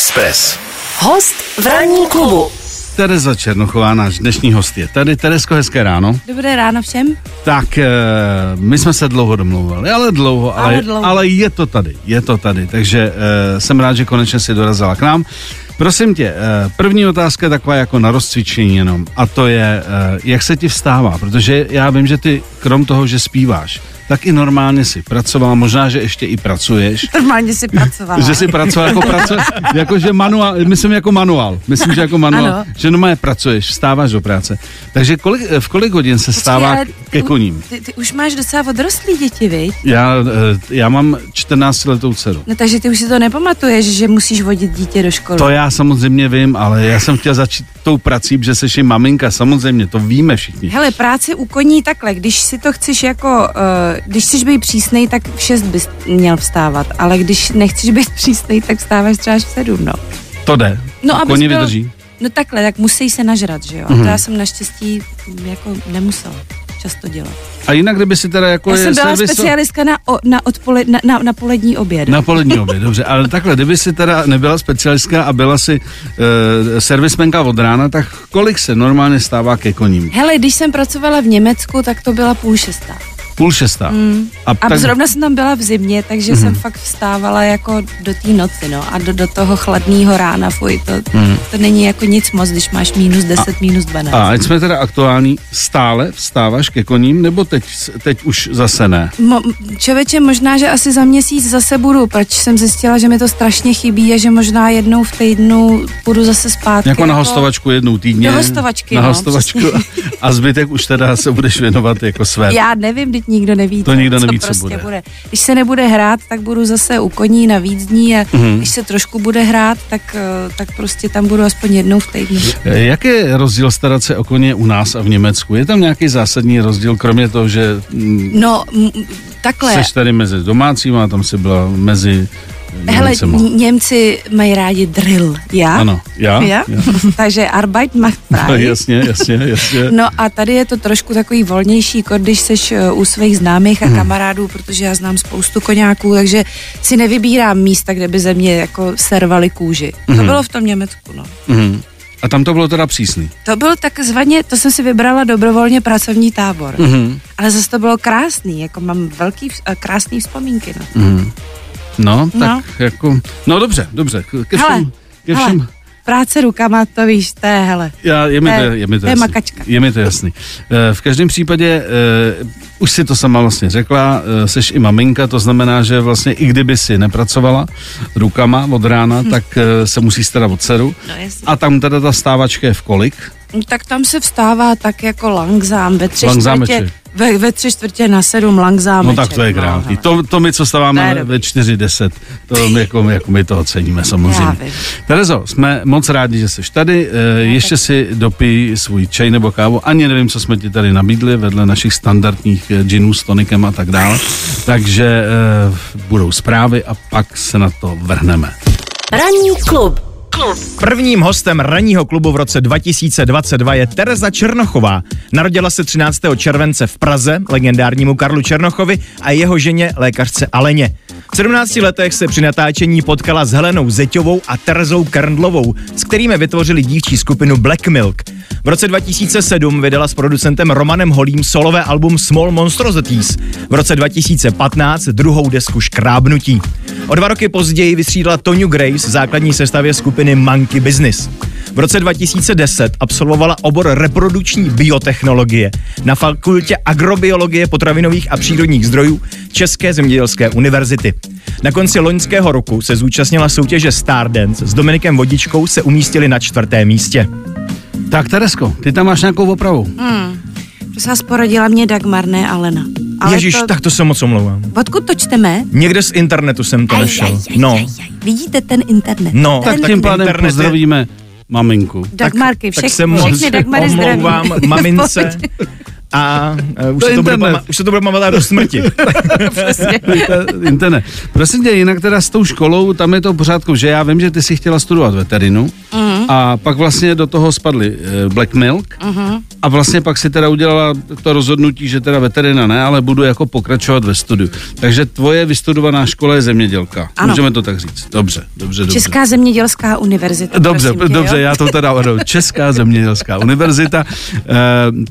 Express. Host v ranní klubu. Tereza Černochová, náš dnešní host je tady. Teresko, hezké ráno. Dobré ráno všem. Tak, eh, my jsme se dlouho domlouvali, ale dlouho, ale, Ale dlouho. ale je to tady, je to tady, takže eh, jsem rád, že konečně si dorazila k nám. Prosím tě, eh, první otázka je taková jako na rozcvičení jenom a to je, eh, jak se ti vstává, protože já vím, že ty krom toho, že zpíváš, tak i normálně si pracovala, možná, že ještě i pracuješ. Normálně si pracovala. Že si pracoval jako pracuje, jako že manuál, myslím jako manuál, myslím, že jako manuál, Ano. že normálně pracuješ, vstáváš do práce. Takže kolik, v kolik hodin se stává ty ke koním? Ty, ty už máš docela odrostlý děti, viď? Já, eh, já mám 14 letou dceru. No takže ty už si to nepamatuješ, že musíš vodit dítě do školy. To já samozřejmě vím, ale já jsem chtěl začít tou prací, protože jsi i maminka, samozřejmě, to víme všichni. Hele, práce u koní takhle, když si to chceš jako, uh, když chceš být přísnej, tak v 6 bys měl vstávat, ale když nechceš být přísnej, tak vstáváš třeba až v 7, no. To jde. No, Koni byl- vydrží. No takhle, tak musí se nažrat, že jo? A to já jsem naštěstí jako nemusela často dělat. A jinak, kdyby si teda jako Já jsem byla serviso- specialistka na, o, na, odpole, na, na, na polední oběd. Na polední oběd, dobře, ale takhle, kdyby si teda nebyla specialistka a byla si uh, servismenka od rána, tak kolik se normálně stává ke koním? Hele, když jsem pracovala v Německu, tak to byla půl šestá. Půl šestá. Mm. A tak... zrovna jsem tam byla v zimě, takže mm. jsem fakt vstávala jako do té noci, no. A do, do toho chladného rána, fuj, to, mm. to není jako nic moc, když máš minus 10, a, minus 12. A ať jsme teda aktuální, stále vstáváš ke koním, nebo teď, teď už zase ne? Mo, člověče, možná, že asi za měsíc zase budu, proč jsem zjistila, že mi to strašně chybí a že možná jednou v týdnu půjdu zase zpátky. Jako na hostovačku jednou týdně. Do hostovačky, Na no, hostovačku přesně. a zbytek už teda se budeš věnovat jako své. Já nevím, teď nikdo neví, To nikdo neví, co prostě bude. bude. Když se nebude hrát, tak budu zase u koní na víc dní a Mhm. mm. když se trošku bude hrát, tak, eh, tak prostě tam budu aspoň jednou v týdnu. Eh, Jaký je rozdíl starat se o koně u nás a v Německu? Je tam nějaký zásadní rozdíl, kromě toho, že mm, No, m, takhle. seš tady mezi domácíma, tam si byla mezi Hele, Němci mají rádi drill, já? Ano, já? Já? Takže Arbeit macht No, frei. jasně, jasně, jasně. No a tady je to trošku takový volnější, když seš eh, u svých známých a Mhm. kamarádů, protože já znám spoustu koňáků, takže si nevybírám místa, kde by ze mě jako servali kůži. Mhm. To bylo v tom Německu, no. Mhm. A tam to bylo teda přísný. To byl takzvaně, to jsem si vybrala dobrovolně pracovní tábor. Mhm. Ale zase to bylo krásný, jako mám velký, eh, krásný vzpomínky, no. Mhm. No, tak No. jako, no dobře, dobře, ke Hele, všem, ke všem, hele, práce rukama, to víš, to je, hele. Já, je, mi to, je- je mi to, to je jasný. makačka. Je mi to jasný. Eh, V každém případě, eh, už si to sama vlastně řekla, eh, seš i maminka, to znamená, že vlastně i kdyby si nepracovala rukama od rána, tak eh, se musí starat o dceru. No. A tam teda ta stávačka je v kolik? No, Tak tam se vstává tak jako langzám, ve tři Langzámeček. čtvrtě, ve, ve tři čtvrtě na sedm langzámeček. No tak to je krásný. hele. To, to my, co dobrý. ve 4.10, to my, jako, jako my to oceníme samozřejmě. Terezo, jsme moc rádi, že jsi tady. E, ještě si dopij svůj čaj nebo kávu. Ani nevím, co jsme ti tady nabídli, vedle našich standardních eh, ginů s tonikem a tak dále. Takže e, budou zprávy a pak se na to vrhneme. Ranní klub. Prvním hostem ranního klubu v roce 2022 je Tereza Černochová. Narodila se 13. července v Praze legendárnímu Karlu Černochovi a jeho ženě lékařce Aleně. V 17 letech se při natáčení potkala s Helenou Zeťovou a Terezou Kerndlovou, s kterými vytvořili dívčí skupinu Black Milk. V roce 2007 vydala s producentem Romanem Holím solové album Small Monstrosities. V roce 2015 druhou desku Škrábnutí. O dva roky později vystřídala Toniu Grace v základní sestavě skupiny Monkey Business. V roce 2010 absolvovala obor reprodukční biotechnologie na fakultě agrobiologie potravinových a přírodních zdrojů České zemědělské univerzity. Na konci loňského roku se zúčastnila soutěže Stardance s Dominikem Vodičkou se umístili na čtvrtém místě. Tak Teresko, ty tam máš nějakou opravu? Prosím vás, porodila mě Dagmar, ne Alena. Ale Ježíš, to, tak to se moc omlouvám. Odkud to čteme? Někde z internetu jsem to našel. No, Vidíte ten internet? No. ten, Tak tak tím pádem internet je- pozdravíme maminku. Dagmarky, tak všech, se moc všechny Dagmary zdraví. omlouvám mamince a uh, už, To se to bude pama- už se to bude pamatovat do smrti. Internet. Prosím tě, jinak teda s tou školou, tam je to pořádku, že já vím, že ty si chtěla studovat veterinu, Mhm. A pak vlastně do toho spadly eh, Black Milk Mhm. a vlastně pak si teda udělala to rozhodnutí, že teda veterina ne, ale budu jako pokračovat ve studiu. Takže tvoje vystudovaná škola je zemědělka. Ano. Můžeme to tak říct. Dobře, dobře, dobře. Česká zemědělská univerzita. Dobře, tě, dobře, jo? já to teda. Česká zemědělská univerzita. Eh,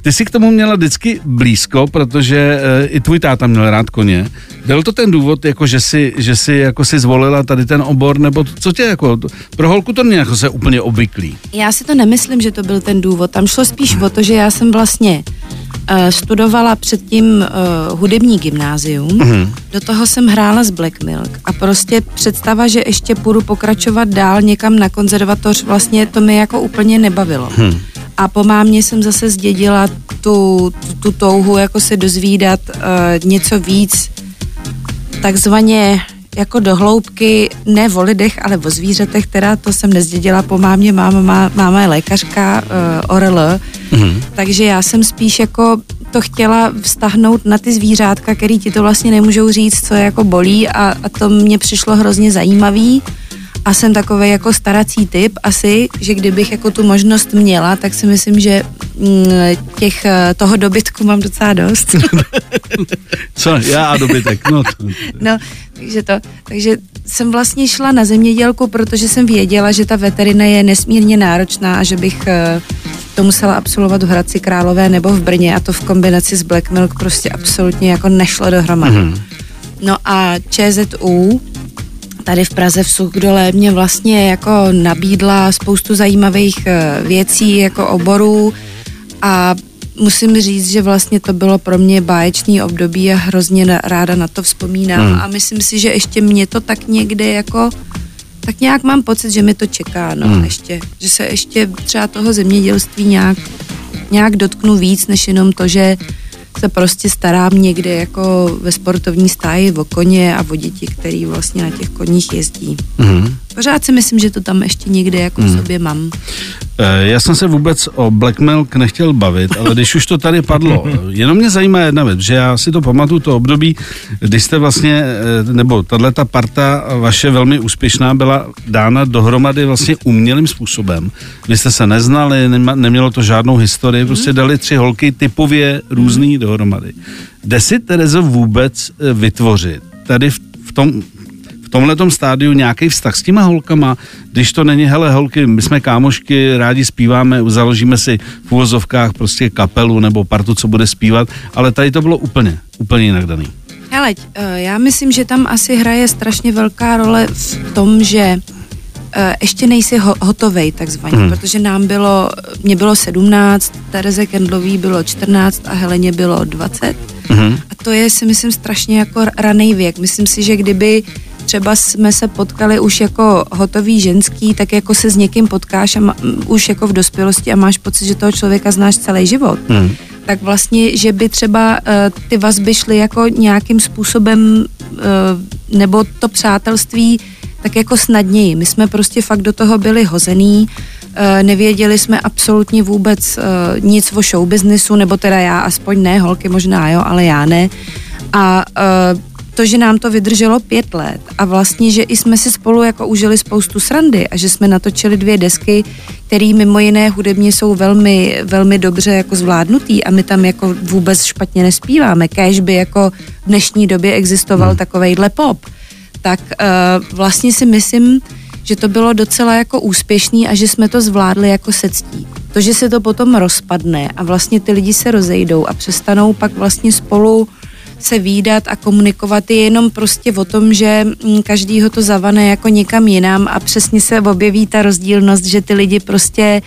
Ty jsi k tomu měla vždycky blízko, protože eh, i tvůj táta měl rád koně. Byl to ten důvod, jako že si, že si jako si zvolila tady ten obor, nebo co tě jako, pro holku to není jako se úplně obvyklý. Já si to nemyslím, že to byl ten důvod. Tam šlo spíš o to, že já jsem vlastně studovala předtím uh, hudební gymnázium, mm-hmm. do toho jsem hrála z Black Milk a prostě představa, že ještě půjdu pokračovat dál někam na konzervatoř, vlastně to mi jako úplně nebavilo. Hmm. A po mámě jsem zase zdědila tu, tu, tu touhu jako se dozvídat uh, něco víc takzvaně jako do hloubky, ne o lidech, ale o zvířatech, teda to jsem nezdědila po mámě, máma, má, máma je lékařka uh, ORL, mm-hmm. takže já jsem spíš jako to chtěla vztahnout na ty zvířátka, který ti to vlastně nemůžou říct, co je jako bolí a, a to mě přišlo hrozně zajímavý a jsem takový jako starací typ asi, že kdybych jako tu možnost měla, tak si myslím, že mm, těch, eh, toho dobytku mám docela dost. Co, já a dobytek, no. No, takže to, takže jsem vlastně šla na zemědělku, protože jsem věděla, že ta veterina je nesmírně náročná a že bych eh, to musela absolvovat v Hradci Králové nebo v Brně a to v kombinaci s Black Milk prostě absolutně jako nešlo dohromady. Mm-hmm. No a ČZU tady v Praze v Suchdole mě vlastně jako nabídla spoustu zajímavých eh, věcí jako oborů a musím říct, že vlastně to bylo pro mě báječný období a hrozně ráda na to vzpomínám hmm. a myslím si, že ještě mě to tak někde jako tak nějak mám pocit, že mi to čeká, no, hmm. ještě, že se ještě třeba toho zemědělství nějak, nějak dotknu víc, než jenom to, že se prostě starám někde jako ve sportovní stáji o koně a o děti, který vlastně na těch koních jezdí. Mhm. Pořád si myslím, že to tam ještě někde jako v sobě mám. Eh, Já jsem se vůbec o Black Milk nechtěl bavit, ale když už to tady padlo, jenom mě zajímá jedna věc, že já si to pamatuju, to období, kdy jste vlastně, eh, nebo tahle ta parta vaše velmi úspěšná byla dána dohromady vlastně umělým způsobem. Vy jste se neznali, nema- nemělo to žádnou historii, prostě dali tři holky typově různý dohromady. Jde si, Terezo, vůbec eh, vytvořit tady v, v tom v tomhle stádiu nějaký vztah s těma holkama, když to není, hele holky, my jsme kámošky, rádi zpíváme, založíme si v uvozovkách prostě kapelu nebo partu, co bude zpívat, ale tady to bylo úplně, úplně jinak daný. Hele, eh, já myslím, že tam asi hraje strašně velká role v tom, že eh, ještě nejsi ho, hotovej takzvaně, hmm. protože nám bylo, mě bylo 17, Tereze Kendlový bylo 14 a Heleně bylo 20. Mhm. A to je si myslím strašně jako raný věk. Myslím si, že kdyby třeba jsme se potkali už jako hotový ženský, tak jako se s někým potkáš a ma, m, už jako v dospělosti a máš pocit, že toho člověka znáš celý život. Hmm. Tak vlastně, že by třeba uh, ty vazby šly jako nějakým způsobem uh, nebo to přátelství tak jako snadněji. My jsme prostě fakt do toho byli hozený, uh, nevěděli jsme absolutně vůbec nic o showbiznisu, nebo teda já aspoň ne, holky možná jo, ale já ne. A to, že nám to vydrželo pět let a vlastně, že i jsme si spolu jako užili spoustu srandy a že jsme natočili dvě desky, které mimo jiné hudebně jsou velmi, velmi dobře jako zvládnutý a my tam jako vůbec špatně nespíváme. Kéž by jako v dnešní době existoval hmm. takovejhle pop. Tak uh, vlastně si myslím, že to bylo docela jako úspěšný a že jsme to zvládli jako se ctí. To, že se to potom rozpadne a vlastně ty lidi se rozejdou a přestanou pak vlastně spolu se výdat a komunikovat je jenom prostě o tom, že mm, každýho to zavane jako někam jinam a přesně se objeví ta rozdílnost, že ty lidi prostě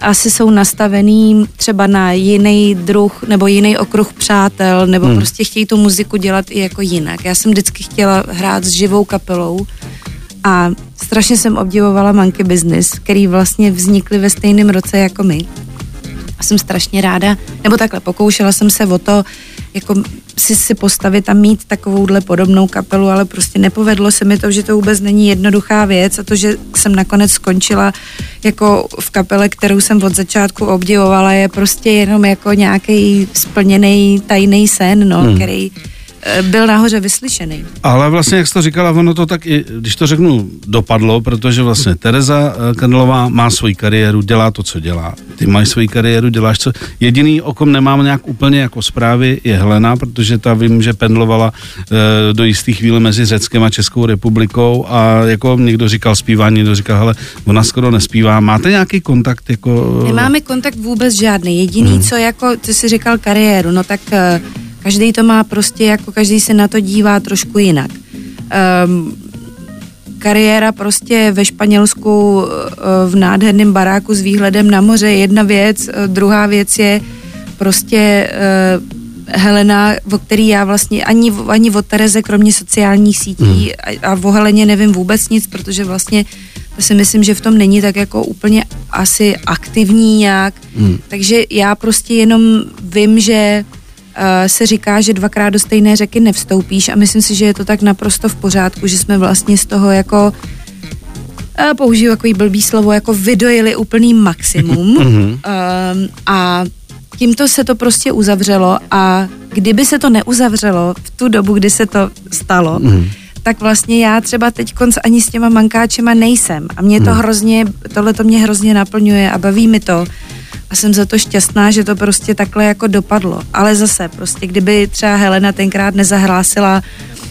asi jsou nastavený třeba na jiný druh nebo jiný okruh přátel, nebo hmm. prostě chtějí tu muziku dělat i jako jinak. Já jsem vždycky chtěla hrát s živou kapelou a strašně jsem obdivovala Monkey Business, který vlastně vznikly ve stejném roce jako my. A jsem strašně ráda, nebo takhle, pokoušela jsem se o to, jako si, si postavit a mít takovouhle podobnou kapelu, ale prostě nepovedlo se mi to, že to vůbec není jednoduchá věc a to, že jsem nakonec skončila jako v kapele, kterou jsem od začátku obdivovala, je prostě jenom jako nějaký splněný tajný sen, no, hmm. který byl nahoře vyslyšený. Ale vlastně, jak jsi to říkala, ono to tak i, když to řeknu, dopadlo, protože vlastně Tereza eh, Kandelová má svoji kariéru, dělá to, co dělá. Ty máš svoji kariéru, děláš co. Jediný, o kom nemám nějak úplně jako zprávy, je Helena, protože ta vím, že pendlovala e, do jistých chvíle mezi Řeckem a Českou republikou a jako někdo říkal zpívá, někdo říkal, hele, ona skoro nespívá. Máte nějaký kontakt? Jako... Nemáme kontakt vůbec žádný. Jediný, hmm. co jako, ty jsi říkal kariéru, no tak uh, každý to má prostě, jako každý se na to dívá trošku jinak. Um, kariéra prostě ve Španělsku v nádherném baráku s výhledem na moře je jedna věc, druhá věc je prostě Helena, o který já vlastně ani, ani o Tereze, kromě sociálních sítí hmm. a, a o Heleně nevím vůbec nic, protože vlastně si myslím, že v tom není tak jako úplně asi aktivní nějak. Hmm. Takže já prostě jenom vím, že se říká, že dvakrát do stejné řeky nevstoupíš a myslím si, že je to tak naprosto v pořádku, že jsme vlastně z toho jako uh, použiju takový blbý slovo, jako vydojili úplný maximum uh, a tímto se to prostě uzavřelo a kdyby se to neuzavřelo v tu dobu, kdy se to stalo, mm. tak vlastně já třeba teď konc ani s těma mankáčema nejsem a mě to mm. hrozně, tohle to mě hrozně naplňuje a baví mi to a jsem za to šťastná, že to prostě takhle jako dopadlo. Ale zase prostě, kdyby třeba Helena tenkrát nezahlásila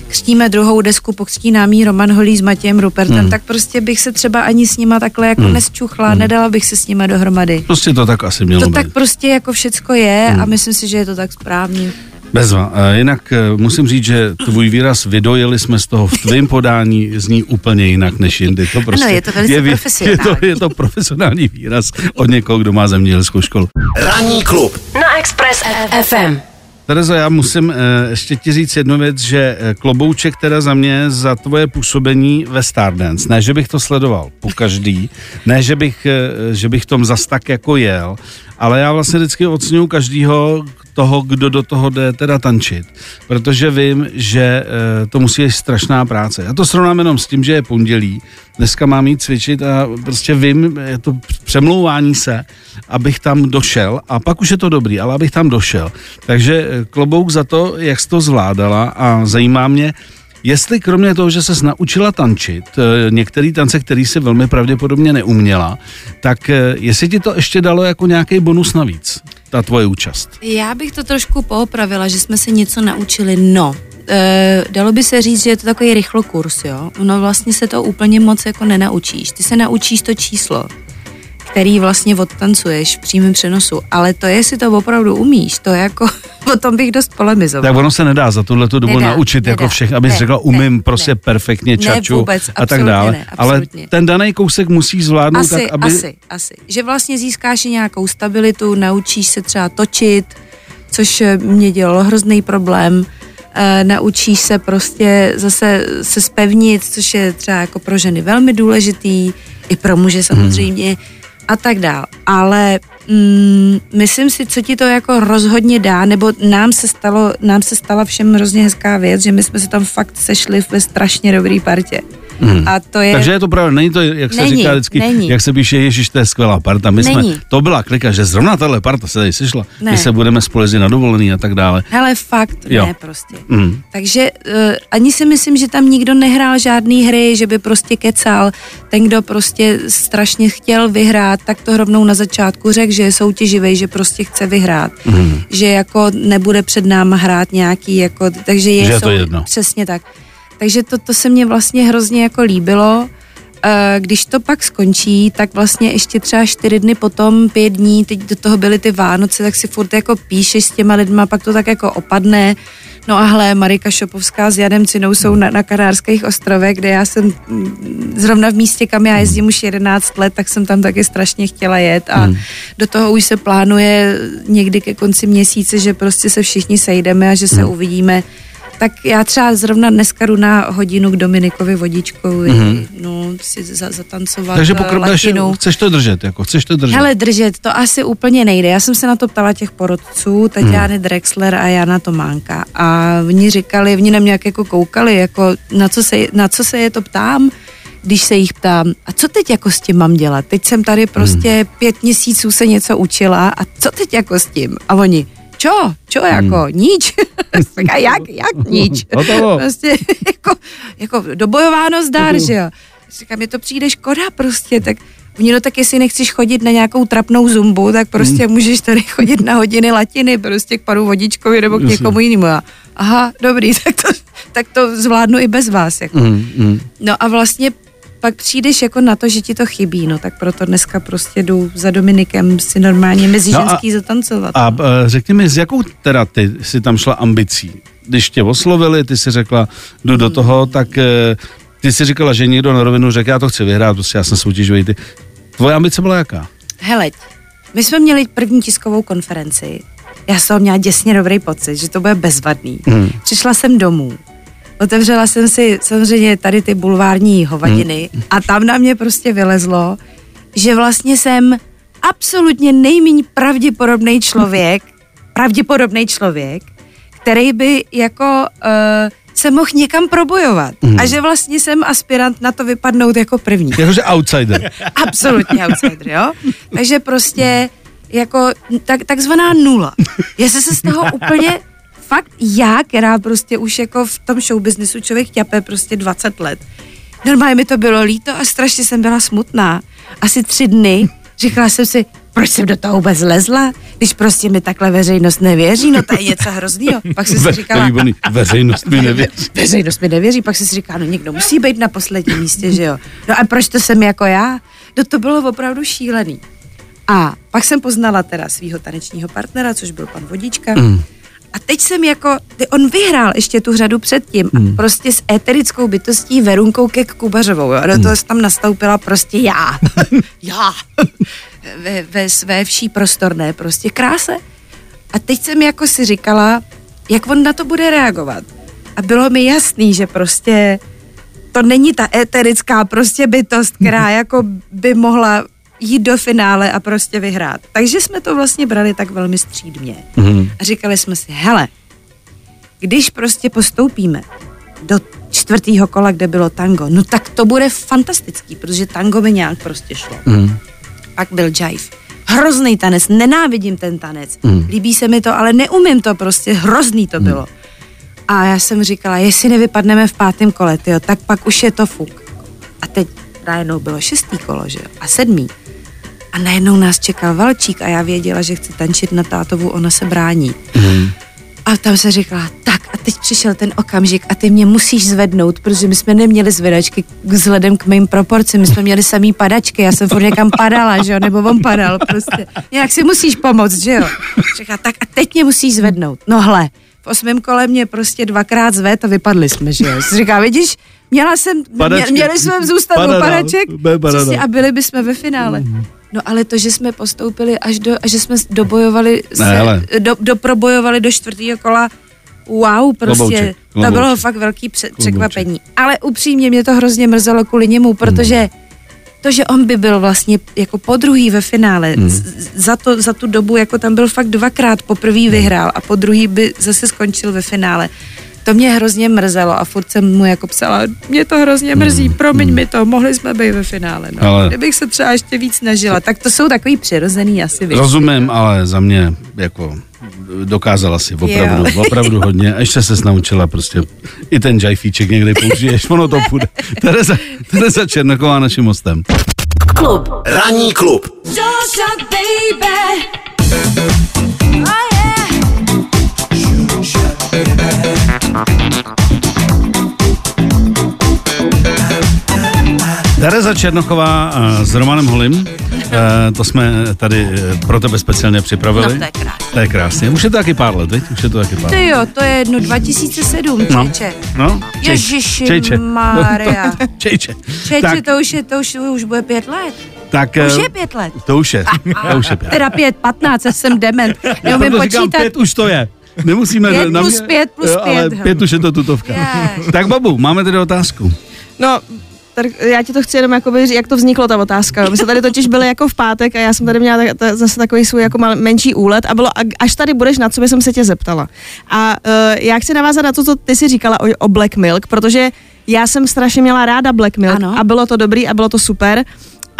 křtíme druhou desku, pokřtí nám Roman Holý s Matějem Rupertem, hmm. tak prostě bych se třeba ani s nima takhle jako hmm. nesčuchla, hmm. nedala bych se s nima dohromady. Prostě to tak asi mělo To být. tak prostě jako všecko je hmm. a myslím si, že je to tak správně. Bezva. Jinak eh, musím říct, že tvůj výraz vydojili jsme z toho v tvém podání zní úplně jinak než jindy. To prostě ano, je to velice je, profesionální. Je to, je to profesionální výraz od někoho, kdo má zemědělskou školu. Ranní klub na Express FM. Terezo, já musím uh, ještě ti říct jednu věc, že klobouček teda za mě, za tvoje působení ve Stardance. Ne, že bych to sledoval po každý, ne, že bych, uh, že bych tom zas tak jako jel, ale já vlastně vždycky oceňuji každýho toho, kdo do toho jde teda tančit, protože vím, že to musí být strašná práce. Já to srovnám jenom s tím, že je pondělí, dneska mám jít cvičit a prostě vím, je to přemlouvání se, abych tam došel a pak už je to dobrý, ale abych tam došel. Takže klobouk za to, jak jsi to zvládala a zajímá mě, Jestli kromě toho, že se naučila tančit, některý tance, který si velmi pravděpodobně neuměla, tak jestli ti to ještě dalo jako nějaký bonus navíc, ta tvoje účast? Já bych to trošku poopravila, že jsme se něco naučili. No, e, dalo by se říct, že je to takový rychlokurs, jo. Ono vlastně se to úplně moc jako nenaučíš. Ty se naučíš to číslo, který vlastně odtancuješ v přímém přenosu. Ale to, jestli to opravdu umíš, to jako, o tom bych dost polemizoval. Tak ono se nedá za tuhle dobu nedá, naučit nedá, jako všech, abys ne, řekla, umím ne, prostě ne, perfektně čaču ne, vůbec, a tak dále. Ne, Ale ten daný kousek musíš zvládnout asi, tak, aby... Asi, asi. Že vlastně získáš nějakou stabilitu, naučíš se třeba točit, což mě dělalo hrozný problém. E, naučíš se prostě zase se spevnit, což je třeba jako pro ženy velmi důležitý, i pro muže samozřejmě. Hmm a tak dál. Ale mm, myslím si, co ti to jako rozhodně dá, nebo nám se stalo, nám se stala všem hrozně hezká věc, že my jsme se tam fakt sešli ve strašně dobrý partě. Hmm. A to je... Takže je to pravda, není to, jak se není, říká vždycky, není. jak se píše, Ježíš, to je skvělá parta. My není. jsme, to byla klika, že zrovna tahle parta se tady sešla, ne. my se budeme spolezit na dovolený a tak dále. Hele, fakt jo. ne prostě. Hmm. Takže uh, ani si myslím, že tam nikdo nehrál žádný hry, že by prostě kecal. Ten, kdo prostě strašně chtěl vyhrát, tak to rovnou na začátku řekl, že je soutěživý, že prostě chce vyhrát. Hmm. Že jako nebude před náma hrát nějaký, jako, takže je, že je to sou, jedno. Přesně tak. Takže to, to se mně vlastně hrozně jako líbilo. Když to pak skončí, tak vlastně ještě třeba čtyři dny potom, pět dní, teď do toho byly ty Vánoce, tak si furt jako píšeš s těma lidma, pak to tak jako opadne. No a hle, Marika Šopovská s Janem Cinou jsou na, na Kanárských ostrovech, kde já jsem mm, zrovna v místě, kam já jezdím už 11 let, tak jsem tam taky strašně chtěla jet a hmm. do toho už se plánuje někdy ke konci měsíce, že prostě se všichni sejdeme a že se hmm. uvidíme tak já třeba zrovna dneska jdu na hodinu k Dominikovi Vodičkovi, mm-hmm. no, si za, zatancovat Takže pokud chceš to držet, jako chceš to držet. Hele, držet, to asi úplně nejde. Já jsem se na to ptala těch porodců, Tatiany mm. Drexler a Jana Tománka a oni říkali, oni na mě jak jako koukali, jako na co se, na co se je to ptám, když se jich ptám, a co teď jako s tím mám dělat? Teď jsem tady prostě mm. pět měsíců se něco učila a co teď jako s tím? A oni, čo, čo jako, hmm. nič. a jak, jak nič. prostě jako, jako dobojováno zdár, že jo. Říkám, mě to přijde škoda prostě, tak Oni no tak jestli nechceš chodit na nějakou trapnou zumbu, tak prostě hmm. můžeš tady chodit na hodiny latiny, prostě k panu Vodičkovi nebo k někomu jinému. Aha, dobrý, tak to, tak to zvládnu i bez vás. Jako. Hmm, hmm. No a vlastně pak přijdeš jako na to, že ti to chybí, no tak proto dneska prostě jdu za Dominikem si normálně mezi no ženský a, zatancovat. A no. a řekni mi, s jakou teda ty si tam šla ambicí? Když tě oslovili, ty si řekla, jdu do toho, tak eh, ty si říkala, že někdo na rovinu řekl, já to chci vyhrát, prostě já jsem soutěžový. Ty. Tvoje ambice byla jaká? Hele, my jsme měli první tiskovou konferenci. Já jsem měla děsně dobrý pocit, že to bude bezvadný. Hmm. Přišla jsem domů, otevřela jsem si samozřejmě tady ty bulvární hovadiny hmm. a tam na mě prostě vylezlo, že vlastně jsem absolutně nejméně pravděpodobný člověk, pravděpodobný člověk, který by jako uh, se mohl někam probojovat. Mm. A že vlastně jsem aspirant na to vypadnout jako první. Jakože outsider. Absolutně outsider, jo. Takže prostě jako tak, takzvaná nula. Jestli se z toho úplně fakt já, která prostě už jako v tom showbiznisu člověk ťape prostě 20 let. Normálně mi to bylo líto a strašně jsem byla smutná. Asi tři dny říkala jsem si, proč jsem do toho vůbec lezla, když prostě mi takhle veřejnost nevěří, no to je něco hroznýho. Pak si si říkala... Výborný. Veřejnost mi nevěří. Veřejnost mi nevěří, pak si si říká, no někdo musí být na posledním místě, že jo. No a proč to jsem jako já? No to bylo opravdu šílený. A pak jsem poznala teda svého tanečního partnera, což byl pan Vodička. Mm. A teď jsem jako, on vyhrál ještě tu řadu předtím, mm. prostě s éterickou bytostí Verunkou Kek Kubařovou, jo. Do toho mm. tam nastoupila prostě já. já ve, ve své vší prostorné prostě kráse. A teď jsem jako si říkala, jak on na to bude reagovat. A bylo mi jasný, že prostě to není ta eterická prostě bytost, která jako by mohla jít do finále a prostě vyhrát. Takže jsme to vlastně brali tak velmi střídmě. Mm-hmm. A říkali jsme si, hele, když prostě postoupíme do čtvrtého kola, kde bylo tango, no tak to bude fantastický, protože tango by nějak prostě šlo. Mm pak byl jive. Hrozný tanec, nenávidím ten tanec. Mm. Líbí se mi to, ale neumím to prostě, hrozný to mm. bylo. A já jsem říkala, jestli nevypadneme v pátém kole, tyjo, tak pak už je to fuk. A teď najednou bylo šestý kolo, že jo, a sedmý. A najednou nás čekal Valčík a já věděla, že chci tančit na tátovu, ona se brání. Mm. A tam se říkala, tak a teď přišel ten okamžik a ty mě musíš zvednout, protože my jsme neměli zvedačky vzhledem k mým proporcím, my jsme měli samý padačky, já jsem furt někam padala, že jo, nebo on padal prostě. Nějak si musíš pomoct, že jo. Říká, tak a teď mě musíš zvednout. No hle, v osmém kole mě prostě dvakrát zved a vypadli jsme, že jo. Říká, vidíš, měla jsem, mě, měli jsme zůstat u padaček a byli bychom ve finále. Mm. No ale to, že jsme postoupili až do, že jsme dobojovali, se, do, doprobojovali do čtvrtého kola, wow, prostě, klobouček, klobouček. to bylo fakt velký pře- překvapení. Ale upřímně mě to hrozně mrzelo kvůli němu, protože mm. to, že on by byl vlastně jako po druhý ve finále, mm. z, za, to, za tu dobu, jako tam byl fakt dvakrát, poprvý mm. vyhrál a po druhý by zase skončil ve finále to mě hrozně mrzelo a furt jsem mu jako psala, mě to hrozně mrzí, mm, promiň mm. mi to, mohli jsme být ve finále. No. Ale... Kdybych se třeba ještě víc snažila, tak to jsou takový přirozený asi věci. Rozumím, ale za mě jako dokázala si opravdu, jo. opravdu hodně. A ještě se naučila prostě i ten jajfíček někdy použiješ, ono to půjde. Tereza, Tereza Černochová naším hostem. Klub. Ranní klub. baby. Tereza Černochová eh, s Romanem Holim, eh, to jsme tady eh, pro tebe speciálně připravili. No, to je. To je krásně. Už je to taky pár let, viď? Už je to taky pár let. To jo, to je jedno 2007, no. Čejče. No, Ježiši Čejče. Mária. Čejče. Čejče, tak. to už je, to už, už bude pět let. Tak, to už je pět let. To už je. to už je pět. Teda pět, patnáct, já jsem dement. Neumím počítat. Říkám, pět už to je. Nemusíme... Pět plus pět plus pět. Ale pět už je to tutovka. Yes. Tak babu, máme tedy otázku. No, tak já ti to chci jenom jakoby, jak to vzniklo ta otázka. My jsme tady totiž byli jako v pátek a já jsem tady měla ta, ta, zase takový svůj jako mal, menší úlet a bylo, až tady budeš na co by jsem se tě zeptala. A uh, já chci navázat na to, co ty si říkala o, o Black Milk, protože já jsem strašně měla ráda Black Milk ano. a bylo to dobrý a bylo to super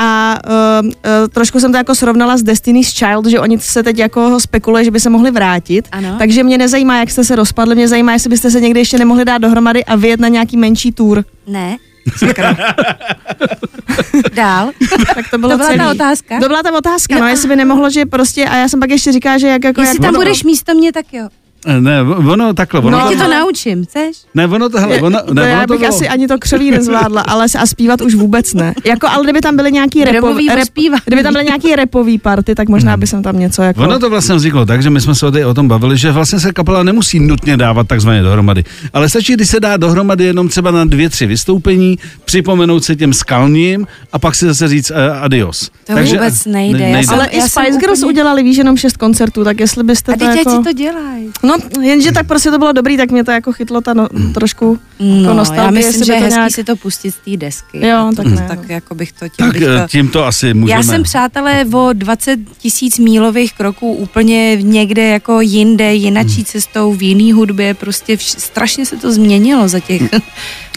a uh, uh, trošku jsem to jako srovnala s Destiny's Child, že oni se teď jako spekuluje, že by se mohli vrátit. Ano. Takže mě nezajímá, jak jste se rozpadli, mě zajímá, jestli byste se někdy ještě nemohli dát dohromady a vyjet na nějaký menší tour. Ne. Dál. Tak to bylo To byla celý. ta otázka? To byla ta otázka, no, Jo. jestli by nemohlo, že prostě, a já jsem pak ještě říkala, že jak jako... Jestli jak tam budeš místo mě, tak jo. Eh, Ne, ono takhle, ono No, Já to, ti to naučím, chceš? ne, ono to, hele, ono, to ne, já ono to bych bylo, asi ani to křoví nezvládla, ale se a zpívat už vůbec ne. Jako, ale kdyby tam byly nějaký repový, rep, kdyby tam byly nějaký repový party, tak možná by jsem tam něco jako... Ono to vlastně vzniklo tak, že my jsme se tady o tom bavili, že vlastně se kapela nemusí nutně dávat takzvaně dohromady. Ale stačí, když se dá dohromady jenom třeba na dvě, tři vystoupení, připomenout se těm skalním a pak si zase říct uh, adios. To vůbec nejde. Já jsem- ale i já jsem Spice Girls úplně- udělali, víš, jenom šest koncertů, tak jestli byste A to teď jako... ti to dělají. No, jenže tak prostě to bylo dobrý, tak mě to jako chytlo ta no, trošku No, jako nostalgie, já jestli myslím, že je to hezký nějak... si to pustit z té desky. Jo, tak ne, Tak no. jako bych to tím Tak bych eh, to... tím to asi můžeme. Já jsem, přátelé, o 20 tisíc mílových kroků úplně někde jako jinde, jinačí cestou, v jiný hudbě, prostě vš- strašně se to změnilo za těch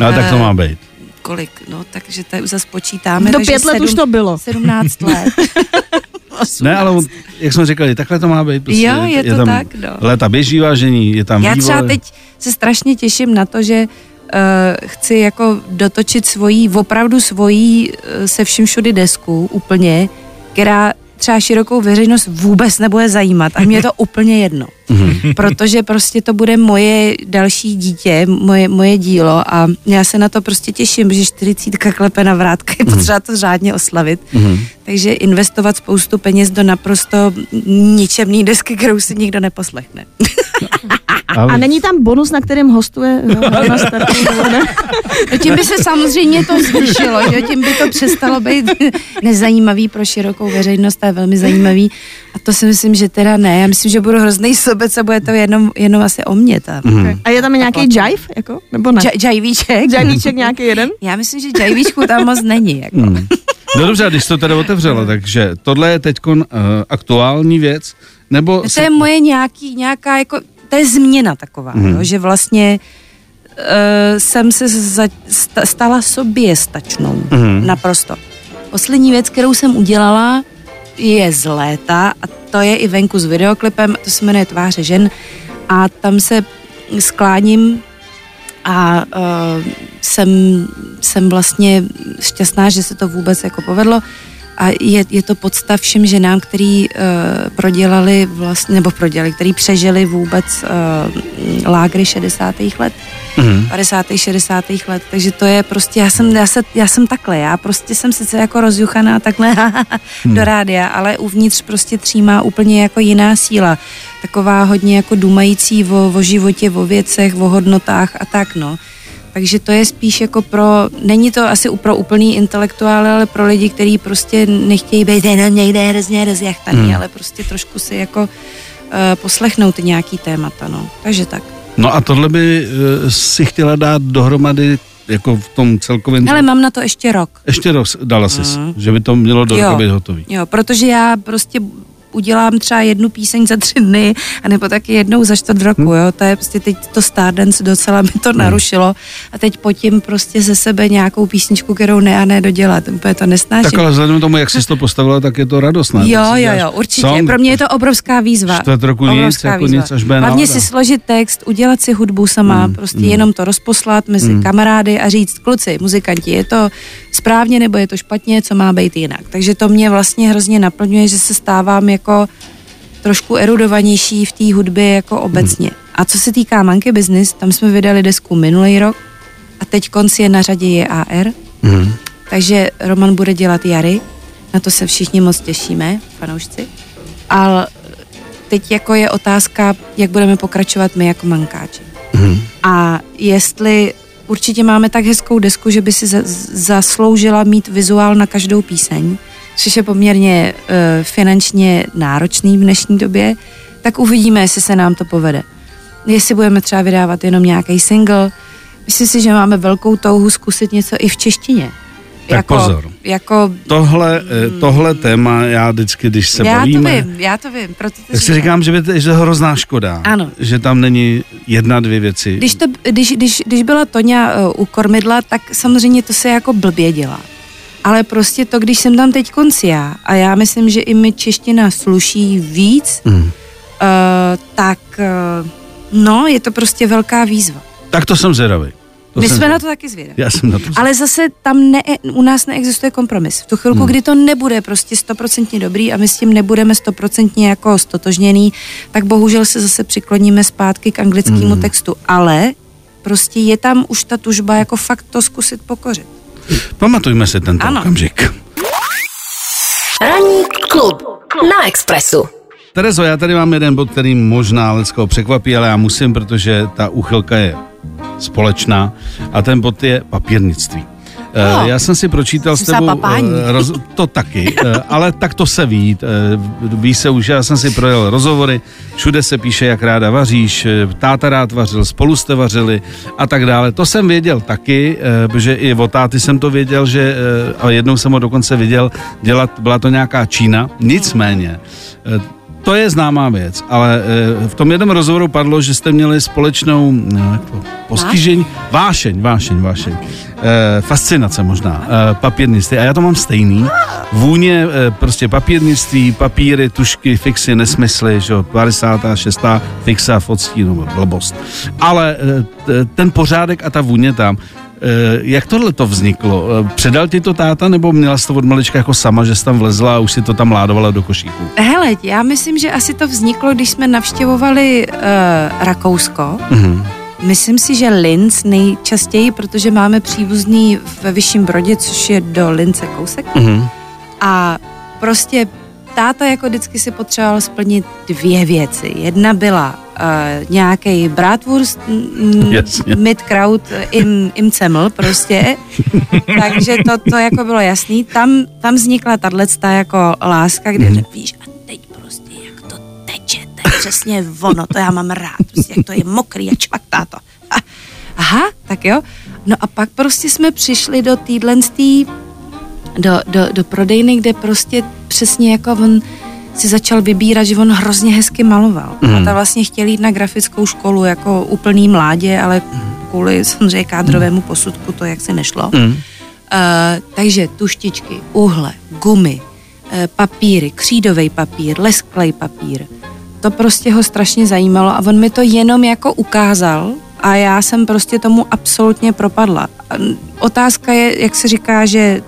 Ale tak to eh, má být. kolik, no, takže to už zase počítáme. Do pět let sedm- už to bylo. 17 let. Ne, ale on- jak jsme říkali, takhle to má být. Prostě. Jo, je to tam tak, no. Léta běží vážení, je tam Já vývoj. třeba teď se strašně těším na to, že uh, chci jako dotočit svoji, opravdu svoji uh, se vším všudy desku úplně, která třeba širokou veřejnost vůbec nebude zajímat a mě je to úplně jedno. Protože prostě to bude moje další dítě, moje, moje dílo a já se na to prostě těším, že 40 klepe na vrátka je potřeba to řádně oslavit. Takže investovat spoustu peněz do naprosto ničemný desky, kterou si nikdo neposlechne. Ale- A není tam bonus, na kterém hostuje jo, na startu? No tím by se samozřejmě to zvýšilo, že tím by to přestalo být nezajímavý pro širokou veřejnost, to je velmi zajímavý. A to si myslím, že teda ne. Já myslím, že budu hrozný sobec a bude to jenom, jenom asi o mě tam. Mm. A je tam nějaký jive, jako? Nebo ne? Džajvíček? Jivíček nějaký jeden? Já myslím, že džajvíčku tam moc není. Jako. Hmm. No dobře, a když to teda otevřelo, takže tohle je teď uh, aktuální věc, nebo... To je moje nějaký, nějaká jako, to je změna taková, mm. jo, že vlastně uh, jsem se za, sta, stala sobě stačnou. Mhm. Naprosto. Poslední věc, kterou jsem udělala, je z léta a to je i venku s videoklipem, to se jmenuje Tváře žen. A tam se skláním a uh, jsem, jsem vlastně šťastná, že se to vůbec jako povedlo a je, je to podstav všem ženám, který uh, prodělali vlastně, nebo prodělali, který přežili vůbec uh, lágry 60. let, Mhm. 50. 60. let, takže to je prostě, já jsem, já, se, já jsem takhle, já prostě jsem sice jako rozjuchaná takhle do rádia, ale uvnitř prostě třímá úplně jako jiná síla, taková hodně jako dumající o, o životě, o věcech, o hodnotách a tak no. Takže to je spíš jako pro, není to asi pro úplný intelektuály, ale pro lidi, kteří prostě nechtějí být jenom někde hrozně rozjachtaný, Hmm. hmm. ale prostě trošku si jako uh, poslechnout nějaký témata, no. Takže tak. No a tohle by uh, si chtěla dát dohromady jako v tom celkovém... Ale mám na to ještě rok. Ještě roz, dala jsi, Mhm. že by to mělo do Jo. roka být hotový. Jo, protože já prostě udělám třeba jednu píseň za tři dny, anebo taky jednou za čtvrt roku, jo, to je prostě teď to Stardance docela mi to narušilo a teď potím prostě ze sebe nějakou písničku, kterou ne a ne dodělat, úplně to nesnáším. Tak ale vzhledem k tomu, jak jsi to postavila, tak je to radostné. Jo, jo, jo, určitě. song, Pro mě je to obrovská výzva. Čtvrt roku nic, Obrovská jako výzva. nic, až Hlavně si složit text, udělat si hudbu sama, Mm, prostě mm. jenom to rozposlat mezi Mm. kamarády a říct, kluci, muzikanti, je to správně nebo je to špatně, co má být jinak. Takže to mě vlastně hrozně naplňuje, že se stávám jako trošku erudovanější v té hudbě jako obecně. A co se týká Monkey Business, tam jsme vydali desku minulý rok a teď konci je na řadě JAR, Mhm. takže Roman bude dělat Jary, na to se všichni moc těšíme, fanoušci. Ale teď jako je otázka, jak budeme pokračovat my jako mankáči. Mhm. A jestli určitě máme tak hezkou desku, že by si za, zasloužila mít vizuál na každou píseň, což je poměrně uh, finančně náročný v dnešní době, tak uvidíme, jestli se nám to povede. Jestli budeme třeba vydávat jenom nějaký single. Myslím si, že máme velkou touhu zkusit něco i v češtině. Tak jako, pozor. Jako, Tohle, eh, tohle téma já vždycky, když se já bavíme, to vím, já to vím, proto to tak si říkám, že by to, že to je hrozná škoda, Ano. že tam není jedna, dvě věci. Když, to, když, když, když byla Toňa uh, u kormidla, tak samozřejmě to se jako blbě dělá. Ale prostě to, když jsem tam teď konci já, a já myslím, že i mi čeština sluší víc, mm. uh, tak uh, no, je to prostě velká výzva. Tak to jsem zvědavý. To My jsem jsme zvědavý. na to taky zvědaví. Já jsem na to Ale zase tam ne, u nás neexistuje kompromis. V tu chvilku, hmm. kdy to nebude prostě stoprocentně dobrý a my s tím nebudeme stoprocentně jako stotožněný, tak bohužel se zase přikloníme zpátky k anglickému hmm. textu. Ale prostě je tam už ta tužba jako fakt to zkusit pokořit. Pamatujme si tento Ano. okamžik. Ranní klub na Expressu. Terezo, já tady mám jeden bod, který možná Lecko překvapí, ale já musím, protože ta úchylka je společná a ten bod je papírnictví. No. No, já jsem si pročítal s tebou, eh, roz, to taky, eh, ale tak to se ví, eh, ví se už, já jsem si projel rozhovory, všude se píše, jak ráda vaříš, eh, táta rád vařil, spolu jste vařili a tak dále. To jsem věděl taky, eh, protože i o táty jsem to věděl, že eh, a jednou jsem ho dokonce viděl dělat, byla to nějaká Čína, nicméně eh, to je známá věc, ale eh, v tom jednom rozhovoru padlo, že jste měli společnou no, jak to, postižení, vášeň, vášeň, vášeň, eh, fascinace možná, papírnictví. A já to mám stejný. Vůně, prostě papírnictví, papíry, tušky, fixy, nesmysly, že jo, 56. fixa v odstínu, blbost. Ale ten pořádek a ta vůně tam, Jak tohle to vzniklo? Eh, Předal ti to táta, nebo měla jsi to od malička jako sama, že jsi tam vlezla a už si to tam ládovala do košíku? Hele, já myslím, že asi to vzniklo, když jsme navštěvovali uh, Rakousko. Mhm. Myslím si, že Linz nejčastěji, protože máme příbuzný ve Vyšším Brodě, což je do Lince kousek. Mhm. A prostě táta jako vždycky si potřeboval splnit dvě věci. Jedna byla uh, nějaký bratwurst mm, Jasně. mit Kraut im, im Ceml prostě. Takže to, to jako bylo jasný. Tam, tam vznikla tato jako láska, kde mm. víš, a teď prostě jak to teče, to je přesně ono, to já mám rád, prostě jak to je mokrý a čvaktá to. A, aha, tak jo. No a pak prostě jsme přišli do týdle do, do, do prodejny, kde prostě přesně jako on si začal vybírat, že on hrozně hezky maloval. Mm. A ta vlastně chtěl jít na grafickou školu jako úplný mládě, ale kvůli samozřejmě kádrovému posudku to jak se nešlo. Mm. Uh, takže tuštičky, uhle, gumy, uh, papíry, křídový papír, lesklej papír. To prostě ho strašně zajímalo a on mi to jenom jako ukázal a já jsem prostě tomu absolutně propadla. A Otázka je, jak se říká, že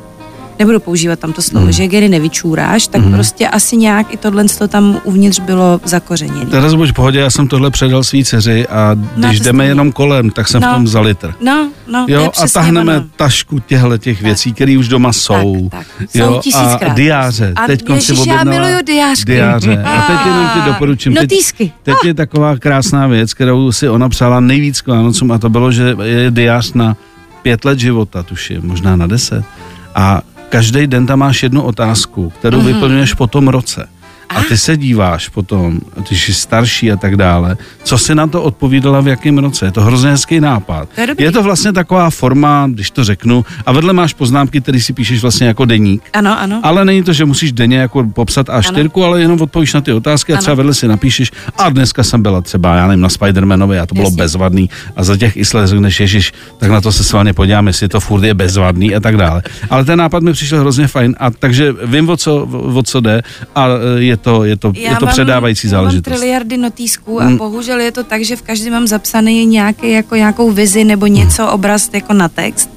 nebudu používat tam to slovo, mm. že geny nevyčůráš, tak mm. prostě asi nějak i tohle to tam uvnitř bylo zakořeněné. Teraz buď v pohodě, já jsem tohle předal svý dceři a když Máte jdeme jenom kolem, tak jsem No. v tom za litr. No, no, Jo, je a tahneme ono. tašku těchto těch věcí, které už doma jsou. Tak, tak. Jsou Jo, a diáře. A Teď si ježiš, já objednala miluju diářky. Diáře. A teď jenom ti doporučím. Teď, Notýsky. teď je taková krásná věc, kterou si ona přála nejvíc k Vánocům a to bylo, že je diář na pět let života, tuším, možná na deset. A každý den tam máš jednu otázku, kterou Mhm. mm-hmm. vyplňuješ po tom roce. A ty se díváš potom, ty jsi starší a tak dále, co si na to odpovídala v jakém roce. Je to hrozně hezký nápad. To je dobrý. je to vlastně taková forma, když to řeknu, a vedle máš poznámky, které si píšeš vlastně jako deník. Ano, ano. Ale není to, že musíš denně jako popsat A4, ale jenom odpovíš na ty otázky a Ano. třeba vedle si napíšeš. A dneska jsem byla třeba, já nevím, na Spidermanovi a to bylo Jasně. bezvadný. A za těch isle řekneš, ježiš, tak na to se s vámi podívám, jestli to furt je bezvadný a tak dále. Ale ten nápad mi přišel hrozně fajn a takže vím, o co, o co jde a e, je to, je to, je to předávající já mám záležitost. triliardy notýsků a Hmm. bohužel je to tak, že v každém mám zapsaný nějaký, jako nějakou vizi nebo něco, obraz jako na text.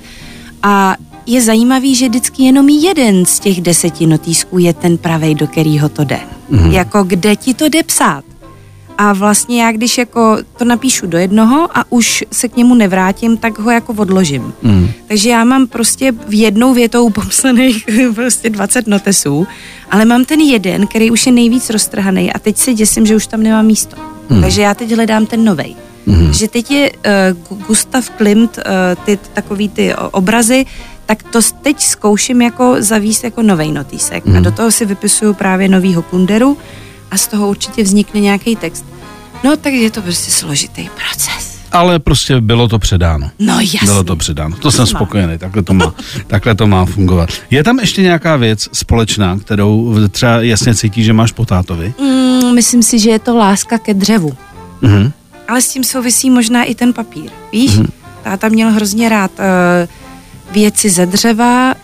A je zajímavý, že vždycky jenom jeden z těch deseti notýsků je ten pravej, do kterého to jde. Mhm. Jako kde ti to jde psát. A vlastně já, když jako to napíšu do jednoho a už se k němu nevrátím, tak ho jako odložím. Mm. Takže já mám prostě v jednou větou popsaných prostě 20 notesů, ale mám ten jeden, který už je nejvíc roztrhaný a teď se děsím, že už tam nemá místo. Hmm. Takže já teď hledám ten novej. Hmm. Že teď je uh, Gustav Klimt, uh, ty takový ty obrazy, tak to teď zkouším jako zavíst jako novej notýsek. Hmm. A do toho si vypisuju právě novýho kunderu a z toho určitě vznikne nějaký text. No, tak je to prostě složitý proces. Ale prostě bylo to předáno. No jasně. Bylo to předáno. To jsem má. spokojený, takhle to, má, takhle to má fungovat. Je tam ještě nějaká věc společná, kterou třeba jasně cítí, že máš po tátovi? Mm, myslím si, že je to láska ke dřevu. Mhm. Ale s tím souvisí možná i ten papír. Víš, mm-hmm. táta měl hrozně rád uh, věci ze dřeva, uh,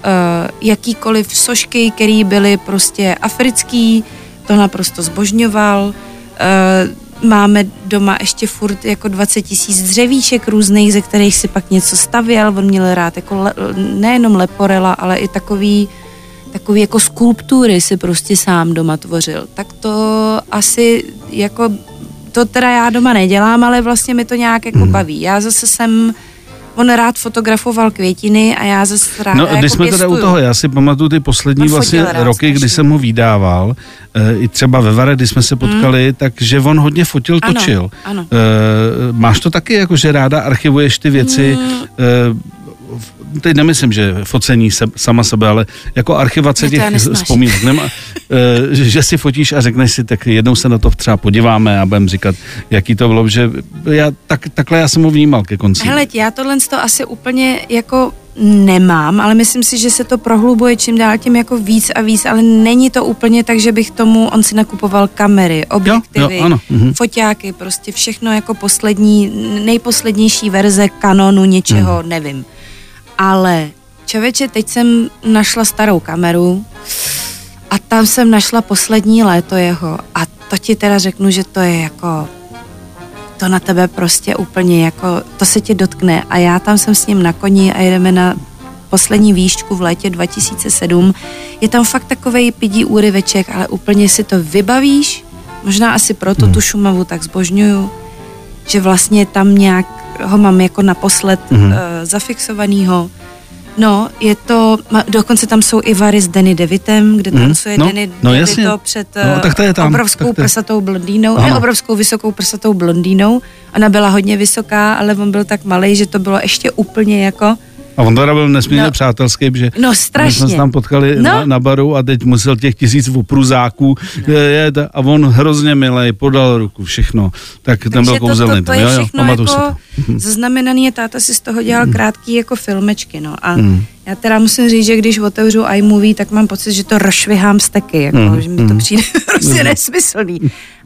jakýkoliv sošky, které byly prostě africký, to naprosto zbožňoval. Uh, máme doma ještě furt jako 20 tisíc dřevíček různých, ze kterých si pak něco stavěl. On měl rád jako le, nejenom leporela, ale i takový takový jako skulptury si prostě sám doma tvořil. Tak to asi jako, to teda já doma nedělám, ale vlastně mi to nějak jako Mhm. baví. Já zase jsem, on rád fotografoval květiny a já zase rád No, jako když jsme teda u pěstuju. toho, já si pamatuju ty poslední On vlastně roky, kdy jsem ho vydával, e, i třeba ve Vare, kdy jsme se potkali, mm. takže on hodně fotil, Ano, točil. ano. E, máš to taky, jako že ráda archivuješ ty věci, Mm. e, teď nemyslím, že focení se, sama sebe, ale jako archivace těch vzpomínek. Nema, e, že, že si fotíš a řekneš si, tak jednou se na to třeba podíváme a budeme říkat, jaký to bylo, že já, tak, takhle já jsem ho vnímal ke konci. Hele, já tohle to asi úplně jako nemám, ale myslím si, že se to prohlubuje čím dál tím jako víc a víc, ale není to úplně tak, že bych tomu, on si nakupoval kamery, objektivy, jo, ano, mhm. foťáky, prostě všechno jako poslední, nejposlednější verze kanonu něčeho, Mhm. nevím. Ale člověče, teď jsem našla starou kameru a tam jsem našla poslední léto jeho a to ti teda řeknu, že to je jako to na tebe prostě úplně jako, to se tě dotkne a já tam jsem s ním na koni a jedeme na poslední výšku v létě 2007. Je tam fakt takovej pidí úryveček, ale úplně si to vybavíš, možná asi proto Hmm. tu Šumavu tak zbožňuju, že vlastně tam nějak ho mám jako naposled Mhm. uh, zafixovanýho. No, je to, dokonce tam jsou i vary s Danny Devitem, kde Mhm, tancuje no, Danny no, DeVito jasně. před No, eh, tak to je tam, obrovskou tak to je- prsatou blondýnou, Ano. ne obrovskou vysokou prsatou blondýnou. Ona byla hodně vysoká, ale on byl tak malý, že to bylo ještě úplně jako, A on teda byl nesmírně No. přátelský, že no My jsme strašně. se tam potkali No. na, na baru a teď musel těch tisíc opruzáků no. jet a on hrozně milej, podal ruku, všechno. Tak ten byl Takže to, kouzelný. to, to tam, je jo, jo, všechno pamatuju si jako to. Mhm. zaznamenaný, táta si z toho dělal krátký jako filmečky, no a Mhm. já teda musím říct, že když otevřu iMovie, tak mám pocit, že to rošvihám steky, jako, Mhm, že mi to mhm. přijde prostě Mhm. nesmyslný.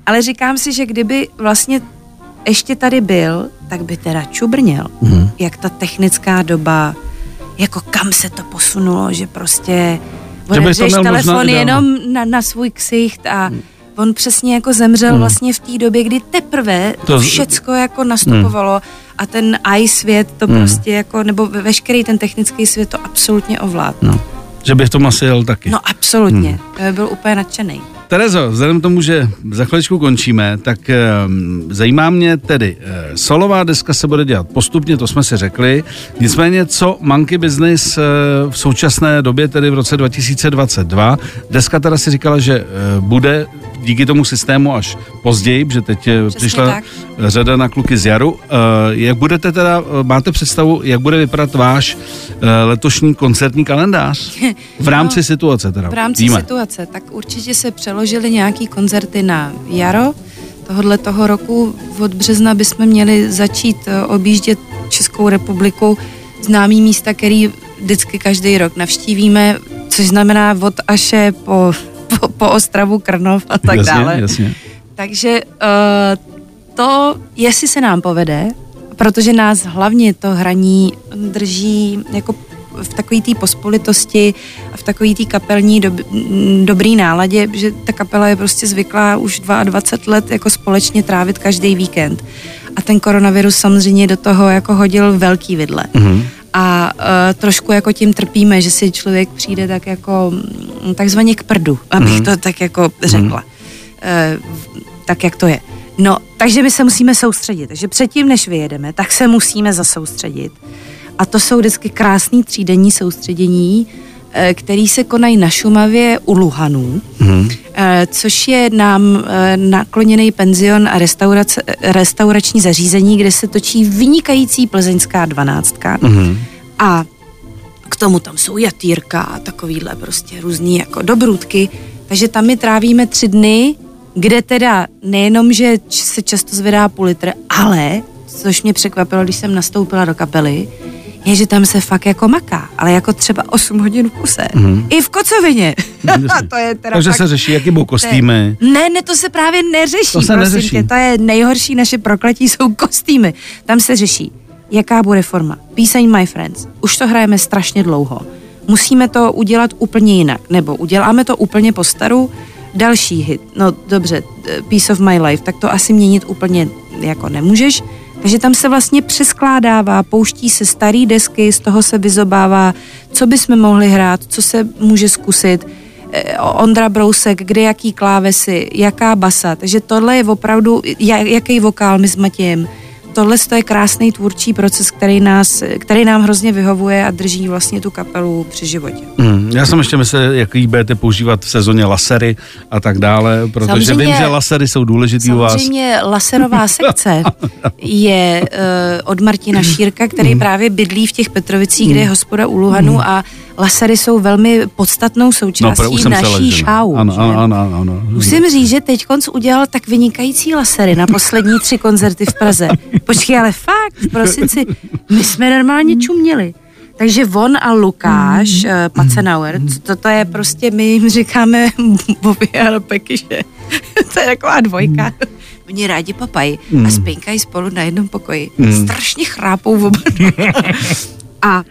Ale říkám si, že kdyby vlastně ještě tady byl, tak by teda čubrněl, Mhm. jak ta technická doba, jako kam se to posunulo, že prostě to odevřeš telefon jenom na, na svůj ksicht a on přesně jako zemřel Hmm. vlastně v té době, kdy teprve to To- všecko jako nastupovalo a ten i svět to Hmm. prostě jako, nebo ve- veškerý ten technický svět to absolutně ovládl. No. Že by v tom asi jel taky. No absolutně, to by byl úplně nadšený. Terezo, vzhledem k tomu, že za chviličku končíme, tak um, zajímá mě tedy, uh, solová deska se bude dělat postupně, to jsme si řekli, nicméně co Monkey Business uh, v současné době, tedy v roce 2022, deska teda si říkala, že uh, bude díky tomu systému až později, že teď uh, přišla tak. řada na kluky z Jaru. Uh, jak budete teda, uh, máte představu, jak bude vypadat váš uh, letošní koncertní kalendář? V rámci situace teda. No, V rámci Víme. situace, tak určitě se přeložily nějaký koncerty na jaro. Tohodle toho roku od března bychom měli začít eh, objíždět Českou republiku známý místa, který vždycky každý rok navštívíme, což znamená od Aše po, po, po Ostravu, Krnov a tak jasně, dále. Jasně. Takže uh, to, jestli se nám povede, protože nás hlavně to hraní drží jako v takové té pospolitosti a v takové té kapelní dob, m, dobrý náladě, že ta kapela je prostě zvyklá už 22 let jako společně trávit každý víkend. A ten koronavirus samozřejmě do toho jako hodil velký vidle. Mhm. A uh, trošku jako tím trpíme, že si člověk přijde tak jako mm, takzvaně k prdu, abych Mhm. to tak jako řekla. Eh, tak, jak to je. No, takže my se musíme soustředit. Takže předtím, než vyjedeme, tak se musíme zasoustředit. A to jsou vždycky krásný třídenní soustředění, který se konají na Šumavě u Luhanů, eh, což je nám eh, nakloněný penzion a restaurace, eh, restaurační zařízení, kde se točí vynikající plzeňská dvanáctka. Mhm. A k tomu tam jsou jatýrka a takovýhle prostě různý jako dobrůdky. Takže tam my trávíme tři dny, kde teda nejenom, že se často zvedá půl litr, ale, což mě překvapilo, když jsem nastoupila do kapely, je, že tam se fakt jako maká, ale jako třeba 8 hodin v kuse. Mhm. I v kocovině. To je teda Takže fakt... se řeší, jaký budou kostýmy. Ne, ne, to se právě neřeší. To se prosím neřeší. Tě, to je nejhorší naše prokletí, jsou kostýmy. Tam se řeší jaká bude forma. Píseň My Friends. Už to hrajeme strašně dlouho. Musíme to udělat úplně jinak, nebo uděláme to úplně po staru, další hit, no dobře, eh, Piece of My Life, tak to asi měnit úplně jako nemůžeš, takže tam se vlastně přeskládává, pouští se starý desky, z toho se vyzobává, co bychom mohli hrát, co se může zkusit, eh, Ondra Brousek, kde jaký klávesy, jaká basa, takže tohle je opravdu, ja- jaký vokál my s Matějem, tohle je krásný tvůrčí proces, který, nás, který nám hrozně vyhovuje a drží vlastně tu kapelu při životě. Hmm, já jsem ještě myslel, jaký budete používat v sezóně lasery a tak dále, protože Samozřejmě- vím, že lasery jsou důležitý u vás. Samozřejmě laserová sekce je uh, od Martina Šírka, který Hmm. právě bydlí v těch Petrovicích, kde je hospoda u Luhanu a lasery jsou velmi podstatnou součástí No, naší. Ano, že? ano, ano, ano, ano. Musím říct, že teď konc udělal tak vynikající lasery na poslední tři koncerty v Praze. Počkej, ale fakt, v prosinci, my jsme normálně čuměli. Takže on a Lukáš, uh, Pacenauer, to, to je prostě, my jim říkáme Bobby a Peky, že to je taková dvojka. Oni rádi papají a spinkají spolu na jednom pokoji. Strašně chrápou oba dva. A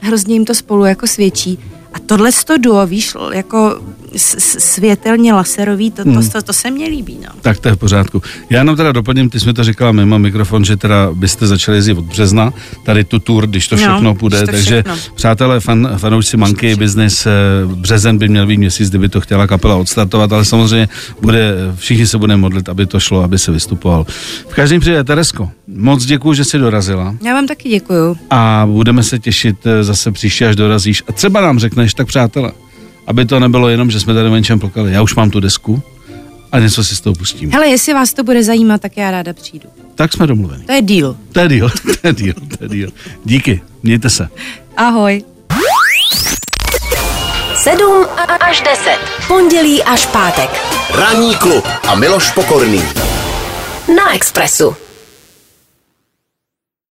hrozně jim to spolu jako svědčí. A tohle to duo, víš, jako světelně laserový, to, to, to, to se mně líbí, no. Tak to je v pořádku. Já jenom teda doplním, ty jsi mi to říkala mimo mikrofon, že teda byste začali jezdit od března, tady tu tour, když to No, všechno když půjde, to takže všechno. přátelé, fan, fanoušci Monkey Business, eh, březen by měl být měsíc, kdyby to chtěla kapela odstartovat, ale samozřejmě bude, všichni se budeme modlit, aby to šlo, aby se vystupoval. V každém případě, Teresko, moc děkuji, že jsi dorazila Já vám taky děkuju. a budeme se těšit eh, zase příště, až dorazíš. A třeba nám řekneš, tak přátelé, aby to nebylo jenom, že jsme tady o něčem plkali. Já už mám tu desku a něco si z toho pustím. Hele, jestli vás to bude zajímat, tak já ráda přijdu. Tak jsme domluveni. To je deal. To je deal, to je deal, to je deal. Díky, mějte se. Ahoj. 7 až 10. Pondělí až pátek. Ranní klub a Miloš Pokorný. Na Expressu.